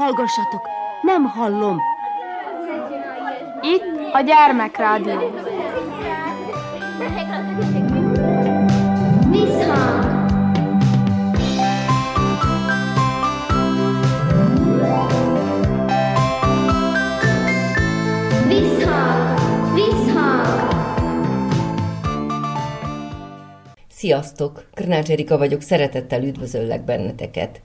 Hallgassatok, nem hallom. Itt a gyermekrádió. Visszhang! Visszhang! Visszhang! Sziasztok! Krnács Erika vagyok, szeretettel üdvözöllek benneteket.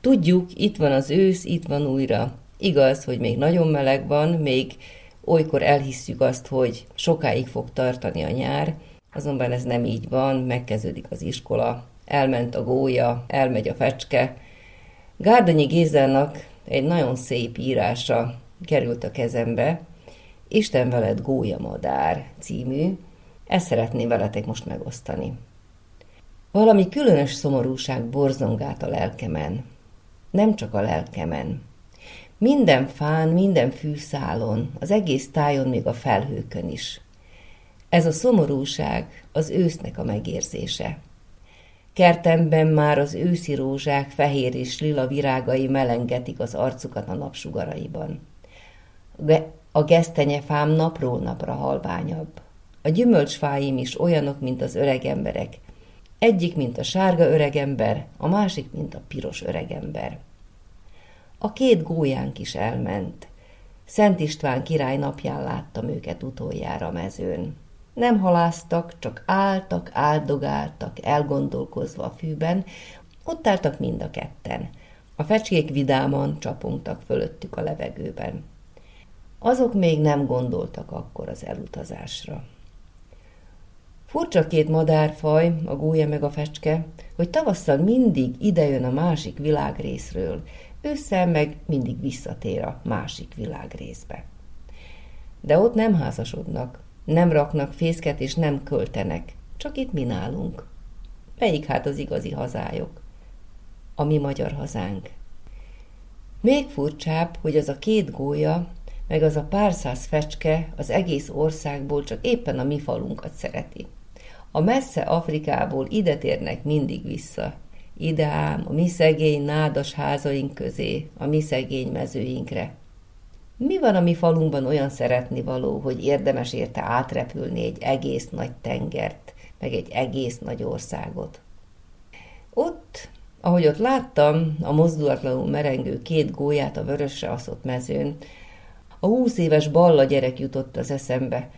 Tudjuk, itt van az ősz, itt van újra. Igaz, hogy még nagyon meleg van, még olykor elhisszük azt, hogy sokáig fog tartani a nyár, azonban ez nem így van, megkezdődik az iskola, elment a gólya, elmegy a fecske. Gárdonyi Gézának egy nagyon szép írása került a kezembe, Isten veled gólya madár című, ezt szeretném veletek most megosztani. Valami különös szomorúság borzongált a lelkemen. Nem csak a lelkemen. Minden fán, minden fűszálon, az egész tájon, még a felhőkön is. Ez a szomorúság az ősznek a megérzése. Kertemben már az őszi rózsák fehér és lila virágai melengetik az arcukat a napsugaraiban. A gesztenyefám napról napra halványabb. A gyümölcsfáim is olyanok, mint az öreg emberek. Egyik, mint a sárga öregember, a másik, mint a piros öregember. A két gólyánk is elment. Szent István király napján láttam őket utoljára mezőn. Nem haláztak, csak álltak, áldogáltak, elgondolkozva a fűben, ott álltak mind a ketten. A fecskék vidáman csapongtak fölöttük a levegőben. Azok még nem gondoltak akkor az elutazásra. Furcsa két madárfaj, a gólya meg a fecske, hogy tavasszal mindig idejön a másik világrészről, ősszel meg mindig visszatér a másik világrészbe. De ott nem házasodnak, nem raknak fészket és nem költenek, csak itt mi nálunk. Melyik hát az igazi hazájuk? A mi magyar hazánk. Még furcsább, hogy az a két gólya, meg az a pár száz fecske az egész országból csak éppen a mi falunkat szereti. A messze Afrikából ide térnek mindig vissza. Ide ám, a mi szegény nádas házaink közé, a mi szegény mezőinkre. Mi van a mi falunkban olyan szeretni való, hogy érdemes érte átrepülni egy egész nagy tengert, meg egy egész nagy országot? Ott, ahogy ott láttam, a mozdulatlanul merengő két gólyát a vörösre aszott mezőn, a húsz éves balla gyerek jutott az eszembe,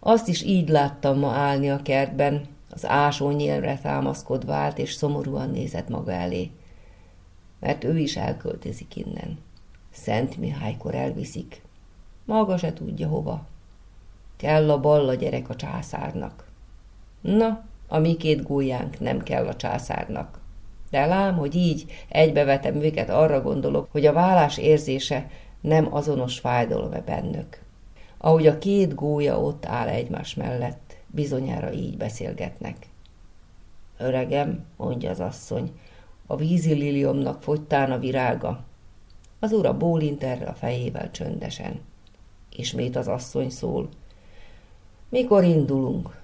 azt is így láttam ma állni a kertben, az ásónyélre támaszkodva állt, és szomorúan nézett maga elé. Mert ő is elköltözik innen. Szent Mihálykor elviszik. Maga se tudja hova. Kell a balla gyerek a császárnak. Na, a mi két gólyánk nem kell a császárnak. De lám, hogy így egybevetem őket, arra gondolok, hogy a vállás érzése nem azonos fájdalom-e bennök. Ahogy a két gólya ott áll egymás mellett, bizonyára így beszélgetnek. Öregem, mondja az asszony, a vízi liliomnak fogytán a virága. Az ura bólint erre a fejével csöndesen. Ismét az asszony szól. Mikor indulunk?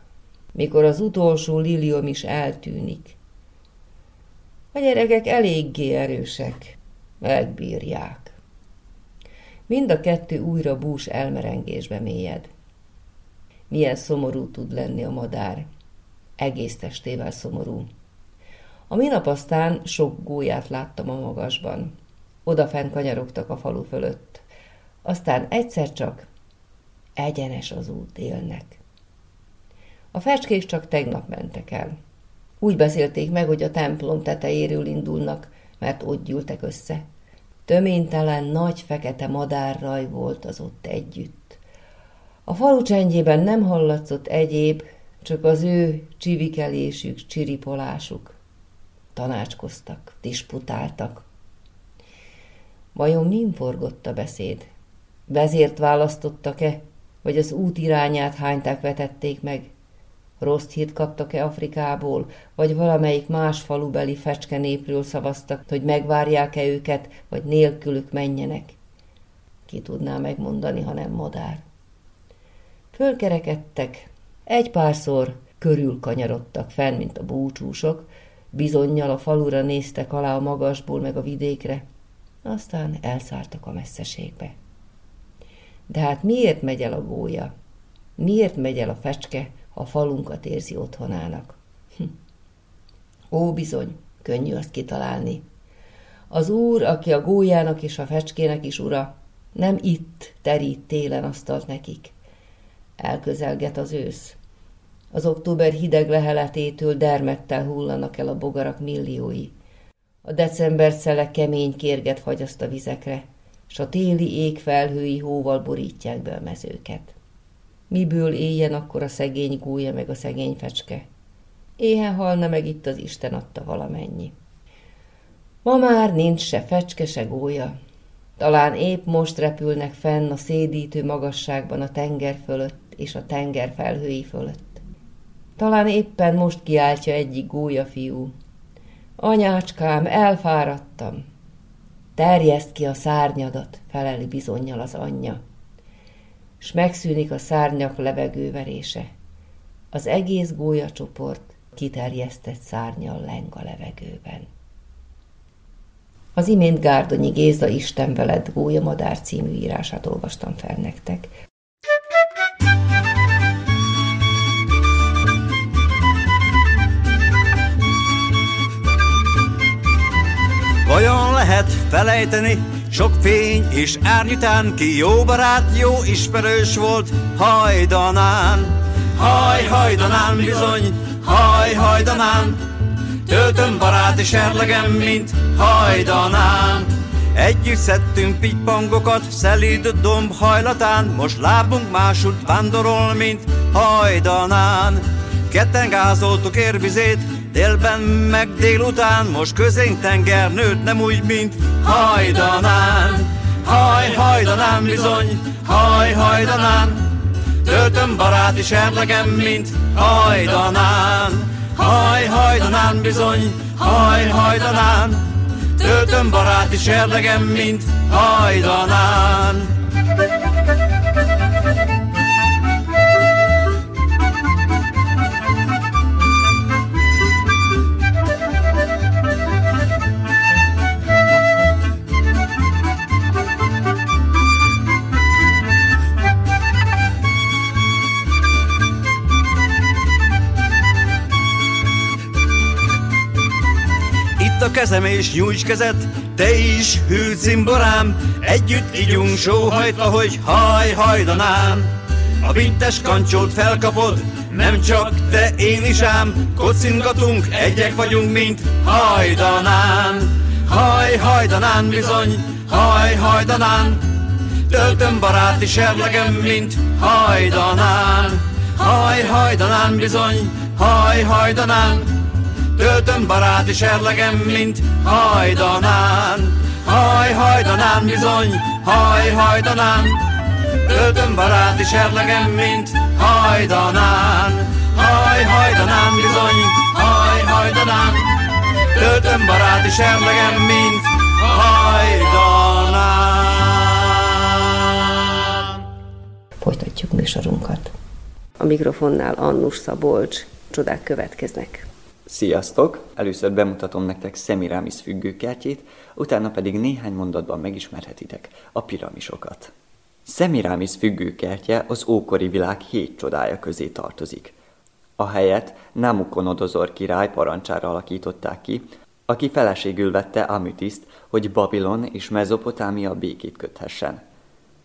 Mikor az utolsó liliom is eltűnik? A gyerekek eléggé erősek, megbírják. Mind a kettő újra bús elmerengésbe mélyed. Milyen szomorú tud lenni a madár. Egész testével szomorú. A minap aztán sok gólyát láttam a magasban. Odafent kanyarogtak a falu fölött. Aztán egyszer csak egyenes az út élnek. A fecskék csak tegnap mentek el. Úgy beszélték meg, hogy a templom tetejéről indulnak, mert ott gyűltek össze. Töménytelen nagy fekete madárraj volt az ott együtt. A falu csendjében nem hallatszott egyéb, csak az ő csivikelésük, csiripolásuk. Tanácskoztak, disputáltak. Vajon min forgott a beszéd? Vezért választottak-e, vagy az út irányát hányták vetették meg? Rossz hírt kaptak-e Afrikából, vagy valamelyik más falubeli fecske népről szavaztak, hogy megvárják-e őket, vagy nélkülük menjenek? Ki tudná megmondani, ha nem madár? Fölkerekedtek, egy párszor körül kanyarodtak fenn, mint a búcsúsok, bizonyal a falura néztek alá a magasból meg a vidékre. aztán elszálltak a messzeségbe. De hát miért megy el a gólya? Miért megy el a fecske, a falunkat érzi otthonának? Hm. Ó, bizony, könnyű azt kitalálni. Az úr, aki a gólyának és a fecskének is ura, nem itt terít télen asztalt nekik. Elközelget az ősz. Az október hideg leheletétől dermettel hullanak el a bogarak milliói. A december szele kemény kérget fagyaszt a vizekre, s a téli ég felhői hóval borítják be a mezőket. Miből éljen akkor a szegény gúja meg a szegény fecske? Éhen halna meg itt az Isten adta valamennyi. Ma már nincs se fecske, se gólya. Talán épp most repülnek fenn a szédítő magasságban a tenger fölött és a tenger felhői fölött. Talán éppen most kiáltja egyik gólya fiú. Anyácskám, elfáradtam. Terjeszt ki a szárnyadat, feleli bizonyal az anyja. S megszűnik a szárnyak levegőverése. Az egész gólyacsoport kiterjesztett szárnyal leng a levegőben. Az imént Gárdonyi Géza Isten veled Gólya Madár című írását olvastam fel nektek. Vajon lehet felejteni sok fény és árnyután Ki jó barát, jó ismerős volt hajdanán. Haj, hajdanán bizony, haj, hajdanán. Töltöm barát és erlegem, mint hajdanán. Együtt szedtünk pitypangokat szelíd domb hajlatán Most lábunk másút vándorol, mint hajdanán. Ketten gázoltuk érvizét, Délben meg délután, most közénk tenger nőtt, nem úgy, mint hajdanán. Haj, hajdanán bizony, haj, hajdanán, töltöm baráti serlegem, mint hajdanán. Haj, hajdanán bizony, haj, hajdanán, töltöm baráti serlegem, mint hajdanán. Kezem és nyújts kezet, te is hű cimborám, együtt ígyunk sóhajtva, hogy haj hajdanám. A vintes kancsót felkapod, nem csak te, én is ám, kocingatunk, egyek vagyunk, mint hajdanán. Haj, hajdanán bizony, haj, hajdanán, töltöm baráti serlegem, mint hajdanán. Haj, hajdanán bizony, haj, hajdanán, Töltöm baráti serlegem, mint hajdanán. Haj, hajdanán bizony, haj, hajdanán. Töltöm baráti serlegem, mint hajdanán. Haj, hajdanán bizony, haj, hajdanán. Töltöm baráti serlegem, mint hajdanán. Folytatjuk műsorunkat. A mikrofonnál Annus Szabolcs. Csodák következnek. Sziasztok! Először bemutatom nektek Semiramis függőkertjét, utána pedig néhány mondatban megismerhetitek a piramisokat. Semiramis függőkertje az ókori világ hét csodája közé tartozik. A helyet Namukonodozor király parancsára alakították ki, aki feleségül vette Amütiszt, hogy Babilon és Mezopotámia békét köthessen.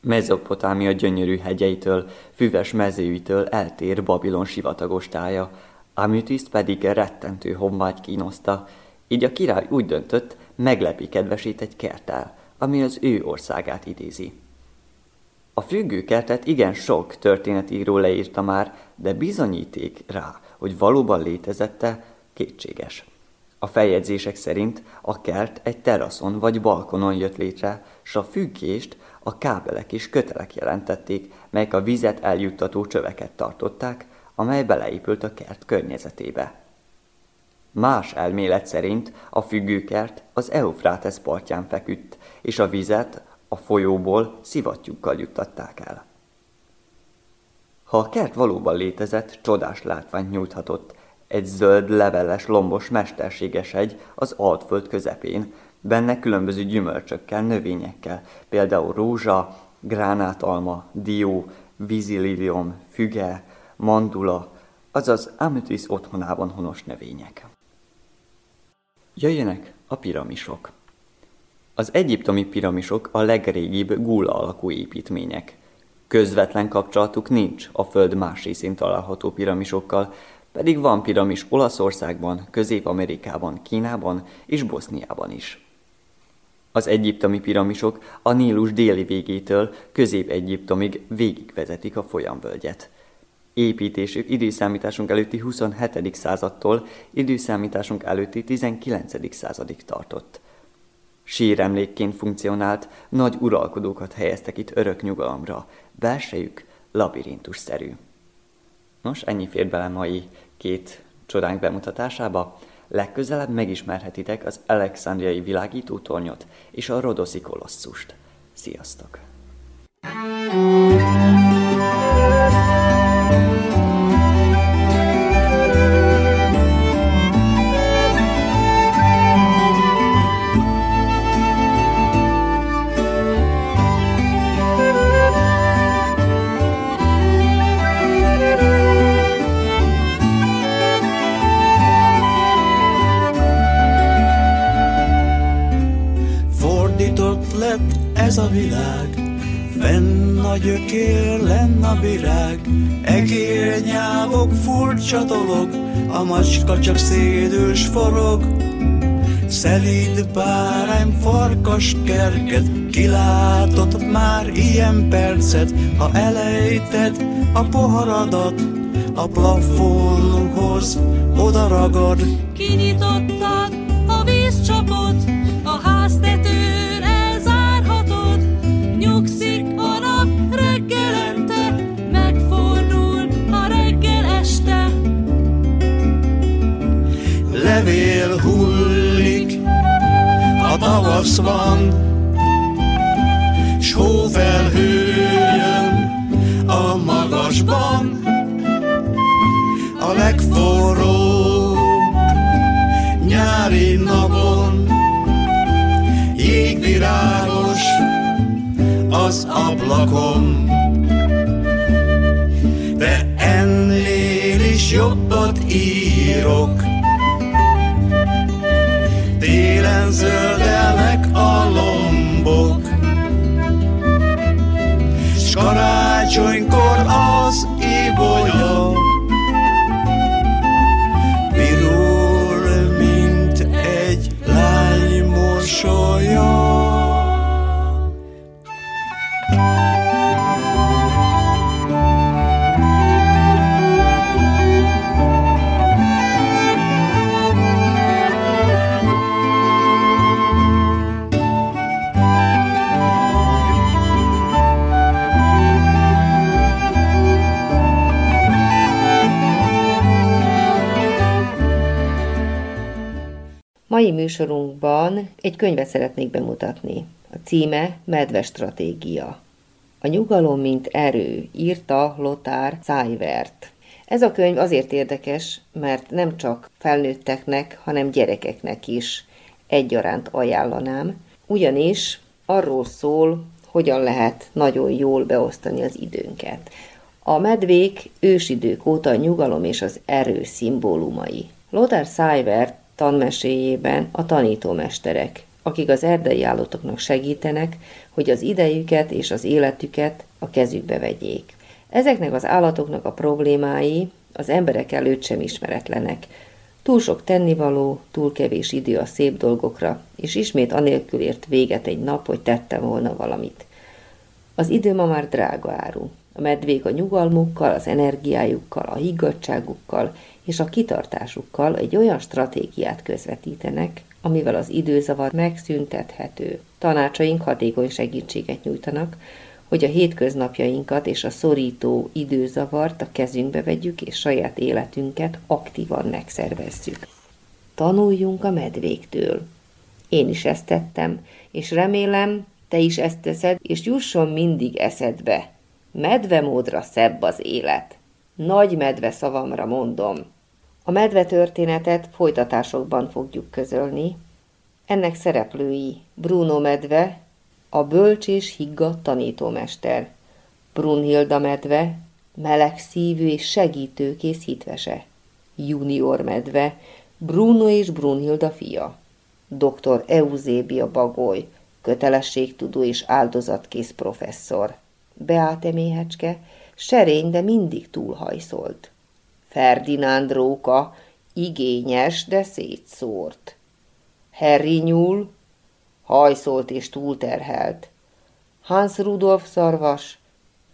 Mezopotámia gyönyörű hegyeitől, füves mezőitől eltér Babilon sivatagos tája, Amütiszt pedig rettentő honvágy kínoszta, így a király úgy döntött, meglepi kedvesít egy kerttel, ami az ő országát idézi. A függőkertet igen sok történetíró leírta már, de bizonyíték rá, hogy valóban létezette, kétséges. A feljegyzések szerint a kert egy teraszon vagy balkonon jött létre, s a függést a kábelek és kötelek jelentették, melyek a vizet eljuttató csöveket tartották, amely beleépült a kert környezetébe. Más elmélet szerint a függőkert az Eufrátesz partján feküdt, és a vizet a folyóból szivattyúkkal juttatták el. Ha a kert valóban létezett, csodás látványt nyújthatott, egy zöld, leveles, lombos, mesterséges egy az altföld közepén, Benne különböző gyümölcsökkel, növényekkel, például rózsa, gránátalma, dió, vízililium, füge, mandula, azaz Amethyst otthonában honos növények. Jöjjenek a piramisok. Az egyiptomi piramisok a legrégibb gula alakú építmények. Közvetlen kapcsolatuk nincs a föld más részén található piramisokkal, pedig van piramis Olaszországban, Közép-Amerikában, Kínában és Boszniában is. Az egyiptomi piramisok a Nílus déli végétől Közép-Egyiptomig végigvezetik a folyamvölgyet. Építésük időszámításunk előtti 27. századtól időszámításunk előtti 19. századig tartott. Síremlékként funkcionált, nagy uralkodókat helyeztek itt örök nyugalomra, belsejük labirintusszerű. Nos, ennyi fér bele mai két csodánk bemutatásába. Legközelebb megismerhetitek az Alexandriai világítótornyot és a Rodoszi kolosszust. Sziasztok! thank you ez dolog, a macska csak szédős forog. Szelíd bárány, farkas kerget, kilátott már ilyen percet, ha elejted a poharadat, a plafonhoz oda ragad. Kinyitottad levél hullik, a tavasz van, s hófelhő jön a magasban, a legforróbb nyári napon, jégvirágos az ablakon. De ennél is jobbat írok, télen zöldelnek a lombok, s karácsonykor műsorunkban egy könyvet szeretnék bemutatni. A címe Medve stratégia. A nyugalom, mint erő, írta Lothar Szájvert. Ez a könyv azért érdekes, mert nem csak felnőtteknek, hanem gyerekeknek is egyaránt ajánlanám, ugyanis arról szól, hogyan lehet nagyon jól beosztani az időnket. A medvék ősidők óta a nyugalom és az erő szimbólumai. Lothar Szájvert tanmeséjében a tanítómesterek, akik az erdei állatoknak segítenek, hogy az idejüket és az életüket a kezükbe vegyék. Ezeknek az állatoknak a problémái az emberek előtt sem ismeretlenek. Túl sok tennivaló, túl kevés idő a szép dolgokra, és ismét anélkül ért véget egy nap, hogy tettem volna valamit. Az idő ma már drága áru. A medvék a nyugalmukkal, az energiájukkal, a higgadságukkal és a kitartásukkal egy olyan stratégiát közvetítenek, amivel az időzavar megszüntethető. Tanácsaink hatékony segítséget nyújtanak, hogy a hétköznapjainkat és a szorító időzavart a kezünkbe vegyük, és saját életünket aktívan megszervezzük. Tanuljunk a medvéktől. Én is ezt tettem, és remélem, te is ezt teszed, és jusson mindig eszedbe. Medvemódra szebb az élet. Nagy medve szavamra mondom. A medve történetet folytatásokban fogjuk közölni. Ennek szereplői Bruno medve, a bölcs és higgadt tanítómester, Brunhilda medve, meleg szívű és segítőkész hitvese, Junior medve, Bruno és Brunhilda fia, dr. Eusébia Bagoly, kötelességtudó és áldozatkész professzor, Beáte méhecske, serény, de mindig túlhajszolt. Ferdinánd róka, igényes, de szétszórt. Harry nyúl, hajszolt és túlterhelt. Hans Rudolf szarvas,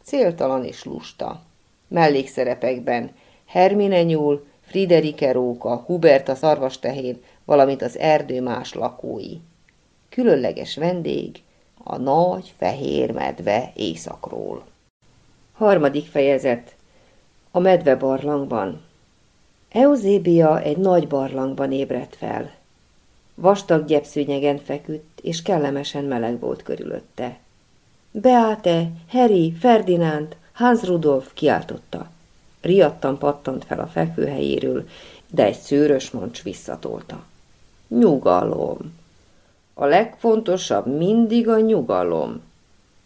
céltalan és lusta. Mellékszerepekben Hermine nyúl, Friderike róka, Hubert a szarvastehén, valamint az erdő más lakói. Különleges vendég, a nagy fehér medve éjszakról. Harmadik fejezet. A medve barlangban. Eusébia egy nagy barlangban ébredt fel. Vastag gyepszőnyegen feküdt, és kellemesen meleg volt körülötte. Beate, Harry, Ferdinánd, Hans Rudolf kiáltotta. Riadtan pattant fel a fekvőhelyéről, de egy szőrös mancs visszatolta. Nyugalom. A legfontosabb mindig a nyugalom,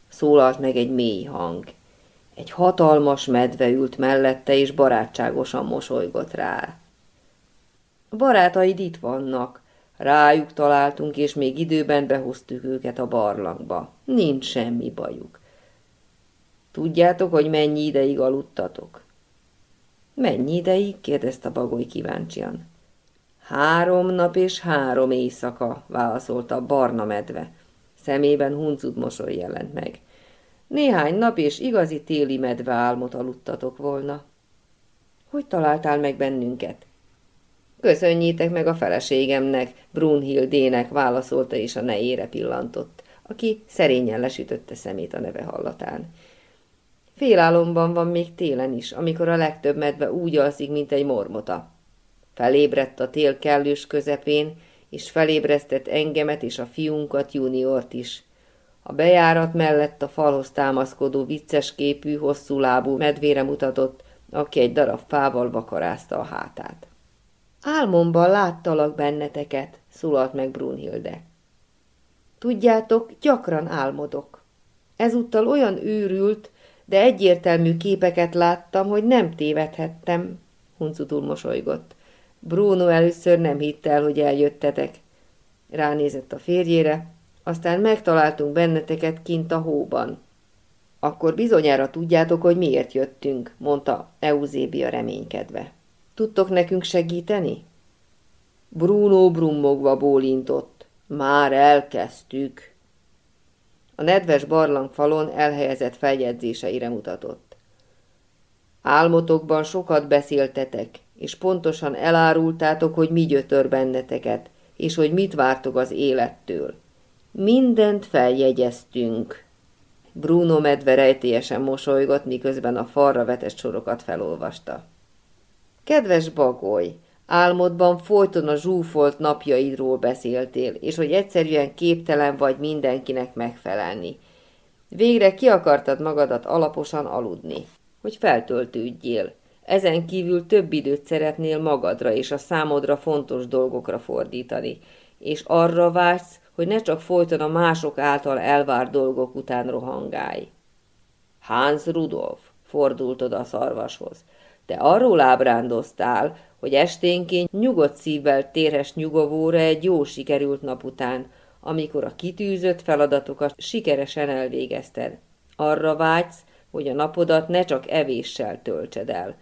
szólalt meg egy mély hang. Egy hatalmas medve ült mellette, és barátságosan mosolygott rá. A barátaid itt vannak, rájuk találtunk, és még időben behoztuk őket a barlangba. Nincs semmi bajuk. Tudjátok, hogy mennyi ideig aludtatok? Mennyi ideig? kérdezte bagoly kíváncsian. Három nap és három éjszaka, válaszolta a barna medve. Szemében huncut mosoly jelent meg. Néhány nap és igazi téli medve álmot aludtatok volna. Hogy találtál meg bennünket? Köszönjétek meg a feleségemnek, Brunhildének, válaszolta és a nejére pillantott, aki szerényen lesütötte szemét a neve hallatán. Félálomban van még télen is, amikor a legtöbb medve úgy alszik, mint egy mormota. Felébredt a tél kellős közepén, és felébresztett engemet és a fiunkat, juniort is. A bejárat mellett a falhoz támaszkodó vicces képű, hosszú lábú medvére mutatott, aki egy darab fával vakarázta a hátát. Álmomban láttalak benneteket, szólalt meg Brunhilde. Tudjátok, gyakran álmodok. Ezúttal olyan őrült, de egyértelmű képeket láttam, hogy nem tévedhettem, huncutul mosolygott. Bruno először nem hitt el, hogy eljöttetek. Ránézett a férjére, aztán megtaláltunk benneteket kint a hóban. Akkor bizonyára tudjátok, hogy miért jöttünk, mondta Eusébia reménykedve. Tudtok nekünk segíteni? Bruno brummogva bólintott. Már elkezdtük. A nedves barlangfalon elhelyezett feljegyzéseire mutatott. Álmotokban sokat beszéltetek, és pontosan elárultátok, hogy mi gyötör benneteket, és hogy mit vártok az élettől. Mindent feljegyeztünk. Bruno medve rejtélyesen mosolygott, miközben a falra vetett sorokat felolvasta. Kedves bagoly, álmodban folyton a zsúfolt napjaidról beszéltél, és hogy egyszerűen képtelen vagy mindenkinek megfelelni. Végre ki akartad magadat alaposan aludni, hogy feltöltődjél. Ezen kívül több időt szeretnél magadra és a számodra fontos dolgokra fordítani, és arra vágysz, hogy ne csak folyton a mások által elvárt dolgok után rohangálj. Hans Rudolf fordult oda a szarvashoz. Te arról ábrándoztál, hogy esténként nyugodt szívvel térhes nyugovóra egy jó sikerült nap után, amikor a kitűzött feladatokat sikeresen elvégezted. Arra vágysz, hogy a napodat ne csak evéssel töltsed el.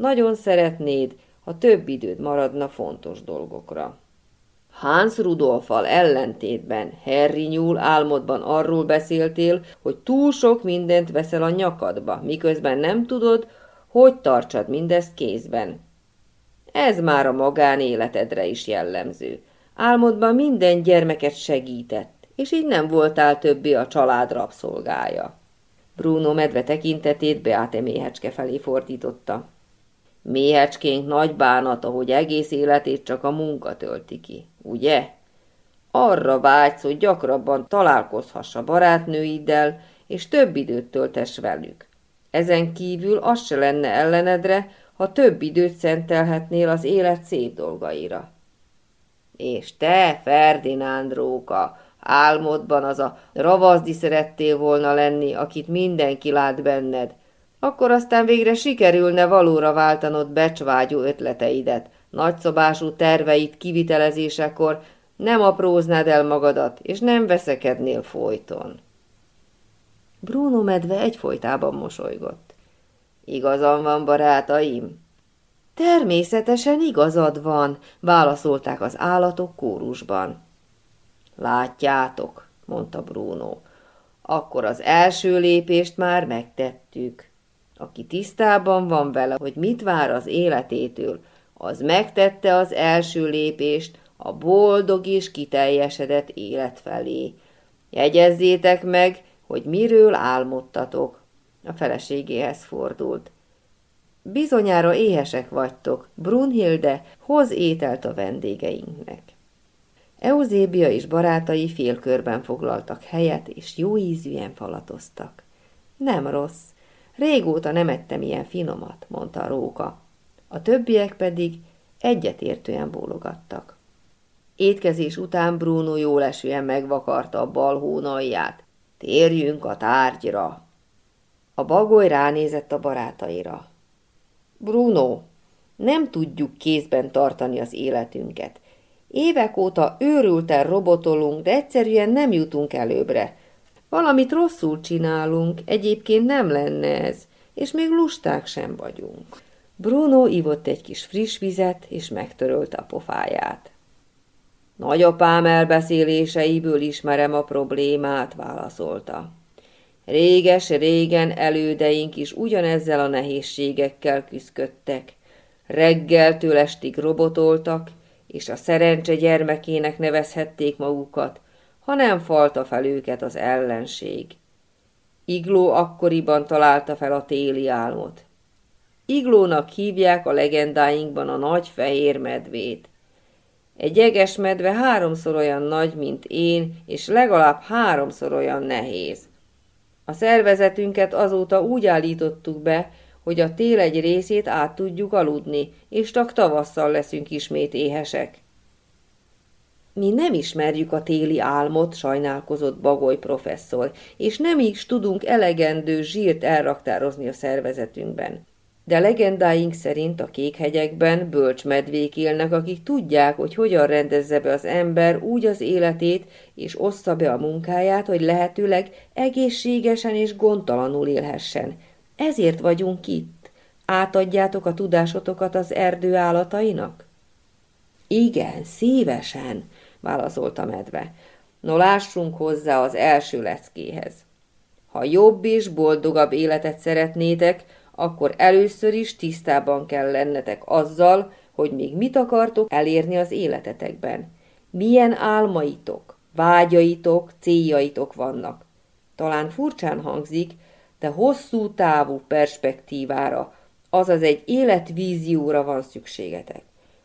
Nagyon szeretnéd, ha több időd maradna fontos dolgokra. Hans Rudolfal ellentétben Harry nyúl álmodban arról beszéltél, hogy túl sok mindent veszel a nyakadba, miközben nem tudod, hogy tartsad mindezt kézben. Ez már a magánéletedre is jellemző. Álmodban minden gyermeket segített, és így nem voltál többé a család rabszolgája. Bruno medve tekintetét Beate méhecske felé fordította. Méhecskénk nagy bánata, hogy egész életét csak a munka tölti ki, ugye? Arra vágysz, hogy gyakrabban találkozhass a barátnőiddel, és több időt töltess velük. Ezen kívül az se lenne ellenedre, ha több időt szentelhetnél az élet szép dolgaira. És te, Ferdinánd róka, álmodban az a ravazdi szerettél volna lenni, akit mindenki lát benned, akkor aztán végre sikerülne valóra váltanod becsvágyó ötleteidet, nagyszobású terveit kivitelezésekor nem apróznád el magadat, és nem veszekednél folyton. Bruno medve egyfolytában mosolygott. Igazam van, barátaim? Természetesen igazad van, válaszolták az állatok kórusban. Látjátok, mondta Bruno, akkor az első lépést már megtettük. Aki tisztában van vele, hogy mit vár az életétől, az megtette az első lépést a boldog és kiteljesedett élet felé. Jegyezzétek meg, hogy miről álmodtatok. A feleségéhez fordult. Bizonyára éhesek vagytok, Brunhilde, hoz ételt a vendégeinknek. Euzébia és barátai félkörben foglaltak helyet, és jó ízűen falatoztak. Nem rossz, régóta nem ettem ilyen finomat, mondta a róka. A többiek pedig egyetértően bólogattak. Étkezés után Bruno jólesően megvakarta a bal hónalját. Térjünk a tárgyra. A bagoly ránézett a barátaira. Bruno, nem tudjuk kézben tartani az életünket. Évek óta őrülten robotolunk, de egyszerűen nem jutunk előbbre. Valamit rosszul csinálunk, egyébként nem lenne ez, és még lusták sem vagyunk. Bruno ivott egy kis friss vizet, és megtörölte a pofáját. Nagyapám elbeszéléseiből ismerem a problémát, válaszolta. Réges-régen elődeink is ugyanezzel a nehézségekkel küzdködtek. Reggeltől estig robotoltak, és a szerencse gyermekének nevezhették magukat, ha nem falta fel őket az ellenség. Igló akkoriban találta fel a téli álmot. Iglónak hívják a legendáinkban a nagy fehér medvét. Egy jeges medve háromszor olyan nagy, mint én, és legalább háromszor olyan nehéz. A szervezetünket azóta úgy állítottuk be, hogy a tél egy részét át tudjuk aludni, és csak tavasszal leszünk ismét éhesek. Mi nem ismerjük a téli álmot, sajnálkozott Bagoly professzor, és nem is tudunk elegendő zsírt elraktározni a szervezetünkben de legendáink szerint a kékhegyekben bölcsmedvék élnek, akik tudják, hogy hogyan rendezze be az ember úgy az életét, és ossza be a munkáját, hogy lehetőleg egészségesen és gondtalanul élhessen. Ezért vagyunk itt. Átadjátok a tudásotokat az erdő állatainak? Igen, szívesen, válaszolta medve. No lássunk hozzá az első leckéhez. Ha jobb és boldogabb életet szeretnétek, akkor először is tisztában kell lennetek azzal, hogy még mit akartok elérni az életetekben. Milyen álmaitok, vágyaitok, céljaitok vannak. Talán furcsán hangzik, de hosszú távú perspektívára, azaz egy életvízióra van szükségetek.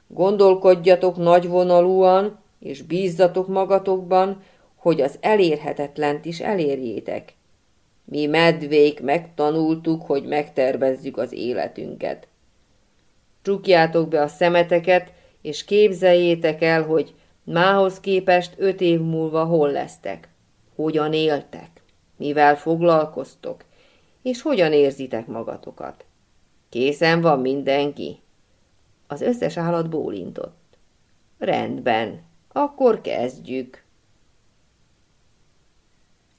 Gondolkodjatok nagyvonalúan, és bízzatok magatokban, hogy az elérhetetlent is elérjétek. Mi medvék megtanultuk, hogy megtervezzük az életünket. Csukjátok be a szemeteket, és képzeljétek el, hogy mához képest öt év múlva hol lesztek, hogyan éltek, mivel foglalkoztok, és hogyan érzitek magatokat. Készen van mindenki? Az összes állat bólintott. Rendben, akkor kezdjük.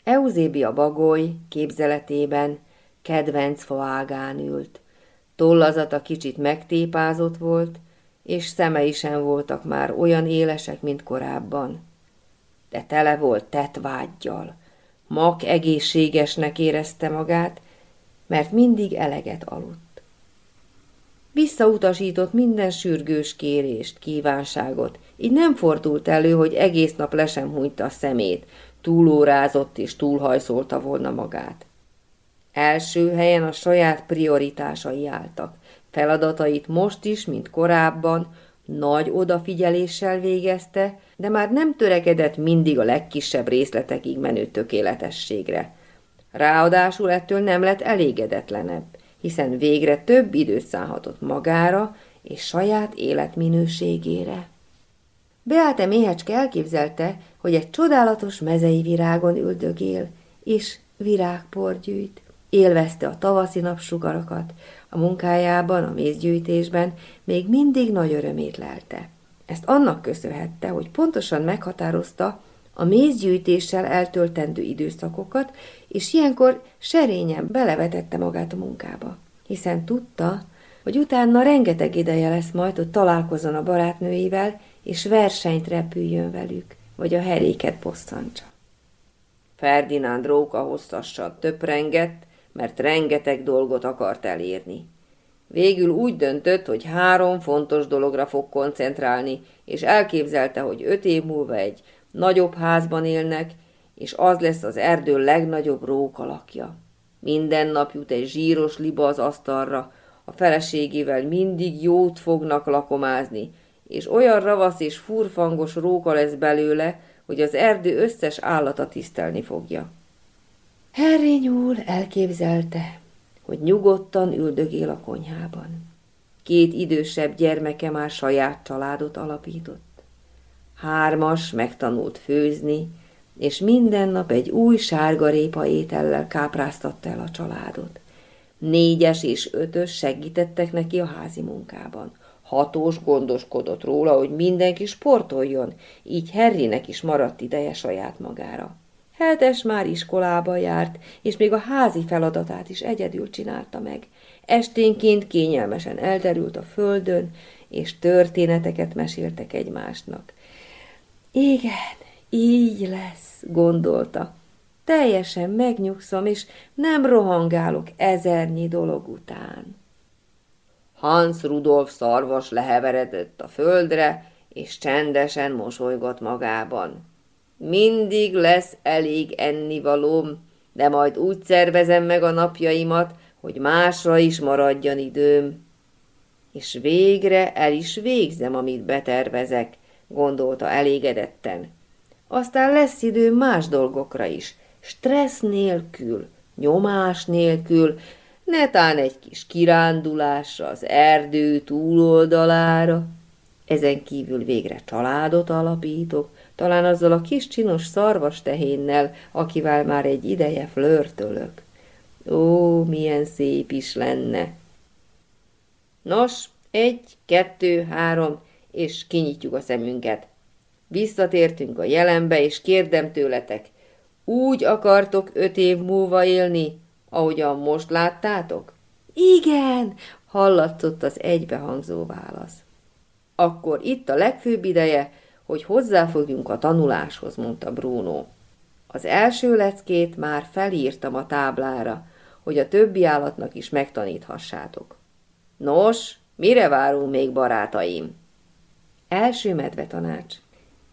Euzébia bagoly képzeletében kedvenc faágán ült. Tollazata kicsit megtépázott volt, és szemei sem voltak már olyan élesek, mint korábban. De tele volt tetvágyjal. Mak egészségesnek érezte magát, mert mindig eleget aludt. Visszautasított minden sürgős kérést, kívánságot, így nem fordult elő, hogy egész nap le hunyta a szemét, túlórázott és túlhajszolta volna magát. Első helyen a saját prioritásai álltak. Feladatait most is, mint korábban, nagy odafigyeléssel végezte, de már nem törekedett mindig a legkisebb részletekig menő tökéletességre. Ráadásul ettől nem lett elégedetlenebb, hiszen végre több időt szállhatott magára és saját életminőségére. Beáte méhecske elképzelte, hogy egy csodálatos mezei virágon üldögél, és virágpor gyűjt. Élvezte a tavaszi napsugarakat, a munkájában, a mézgyűjtésben még mindig nagy örömét lelte. Ezt annak köszönhette, hogy pontosan meghatározta a mézgyűjtéssel eltöltendő időszakokat, és ilyenkor serényen belevetette magát a munkába, hiszen tudta, hogy utána rengeteg ideje lesz majd, hogy találkozzon a barátnőivel, és versenyt repüljön velük, vagy a heréket bosszantsa. Ferdinánd róka hosszassal töprengett, mert rengeteg dolgot akart elérni. Végül úgy döntött, hogy három fontos dologra fog koncentrálni, és elképzelte, hogy öt év múlva egy nagyobb házban élnek, és az lesz az erdő legnagyobb rókalakja. Minden nap jut egy zsíros liba az asztalra, a feleségével mindig jót fognak lakomázni, és olyan ravasz és furfangos róka lesz belőle, hogy az erdő összes állata tisztelni fogja. Harry nyúl elképzelte, hogy nyugodtan üldögél a konyhában. Két idősebb gyermeke már saját családot alapított. Hármas megtanult főzni, és minden nap egy új sárgarépa étellel kápráztatta el a családot. Négyes és ötös segítettek neki a házi munkában. Hatos gondoskodott róla, hogy mindenki sportoljon, így Harrynek is maradt ideje saját magára. Hetes már iskolába járt, és még a házi feladatát is egyedül csinálta meg. Esténként kényelmesen elterült a földön, és történeteket meséltek egymásnak. Igen, így lesz, gondolta. Teljesen megnyugszom, és nem rohangálok ezernyi dolog után. Hans Rudolf szarvas leheveredett a földre, és csendesen mosolygott magában. Mindig lesz elég ennivalóm, de majd úgy szervezem meg a napjaimat, hogy másra is maradjon időm. És végre el is végzem, amit betervezek, gondolta elégedetten. Aztán lesz idő más dolgokra is, stressz nélkül, nyomás nélkül, netán egy kis kirándulásra az erdő túloldalára. Ezen kívül végre családot alapítok, talán azzal a kis csinos szarvas tehénnel, akivel már egy ideje flörtölök. Ó, milyen szép is lenne! Nos, egy, kettő, három, és kinyitjuk a szemünket. Visszatértünk a jelenbe, és kérdem tőletek, úgy akartok öt év múlva élni, ahogyan most láttátok? Igen, hallatszott az egybehangzó válasz. Akkor itt a legfőbb ideje, hogy hozzáfogjunk a tanuláshoz, mondta Bruno. Az első leckét már felírtam a táblára, hogy a többi állatnak is megtaníthassátok. Nos, mire várunk még, barátaim? Első medve tanács.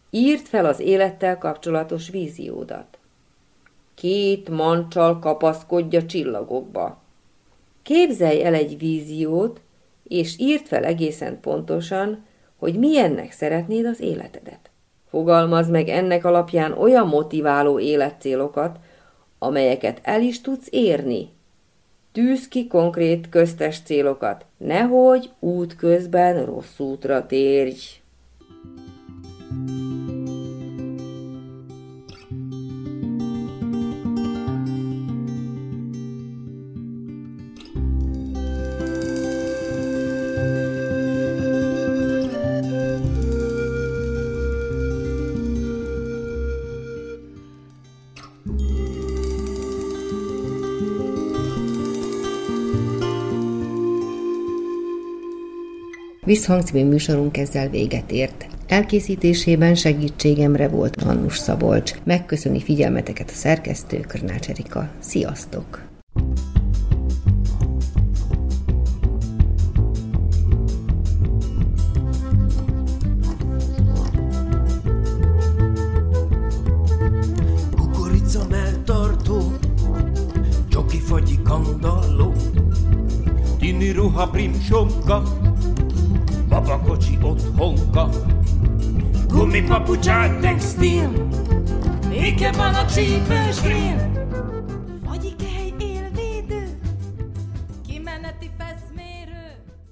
Írd fel az élettel kapcsolatos víziódat. Két mancsal kapaszkodja csillagokba. Képzelj el egy víziót, és írd fel egészen pontosan, hogy milyennek szeretnéd az életedet. Fogalmaz meg ennek alapján olyan motiváló életcélokat, amelyeket el is tudsz érni. Tűz ki konkrét köztes célokat, nehogy útközben rossz útra térj. Visszhang műsorunk ezzel véget ért. Elkészítésében segítségemre volt Annus Szabolcs. Megköszöni figyelmeteket a szerkesztő Körnács Erika. Sziasztok! sleeping.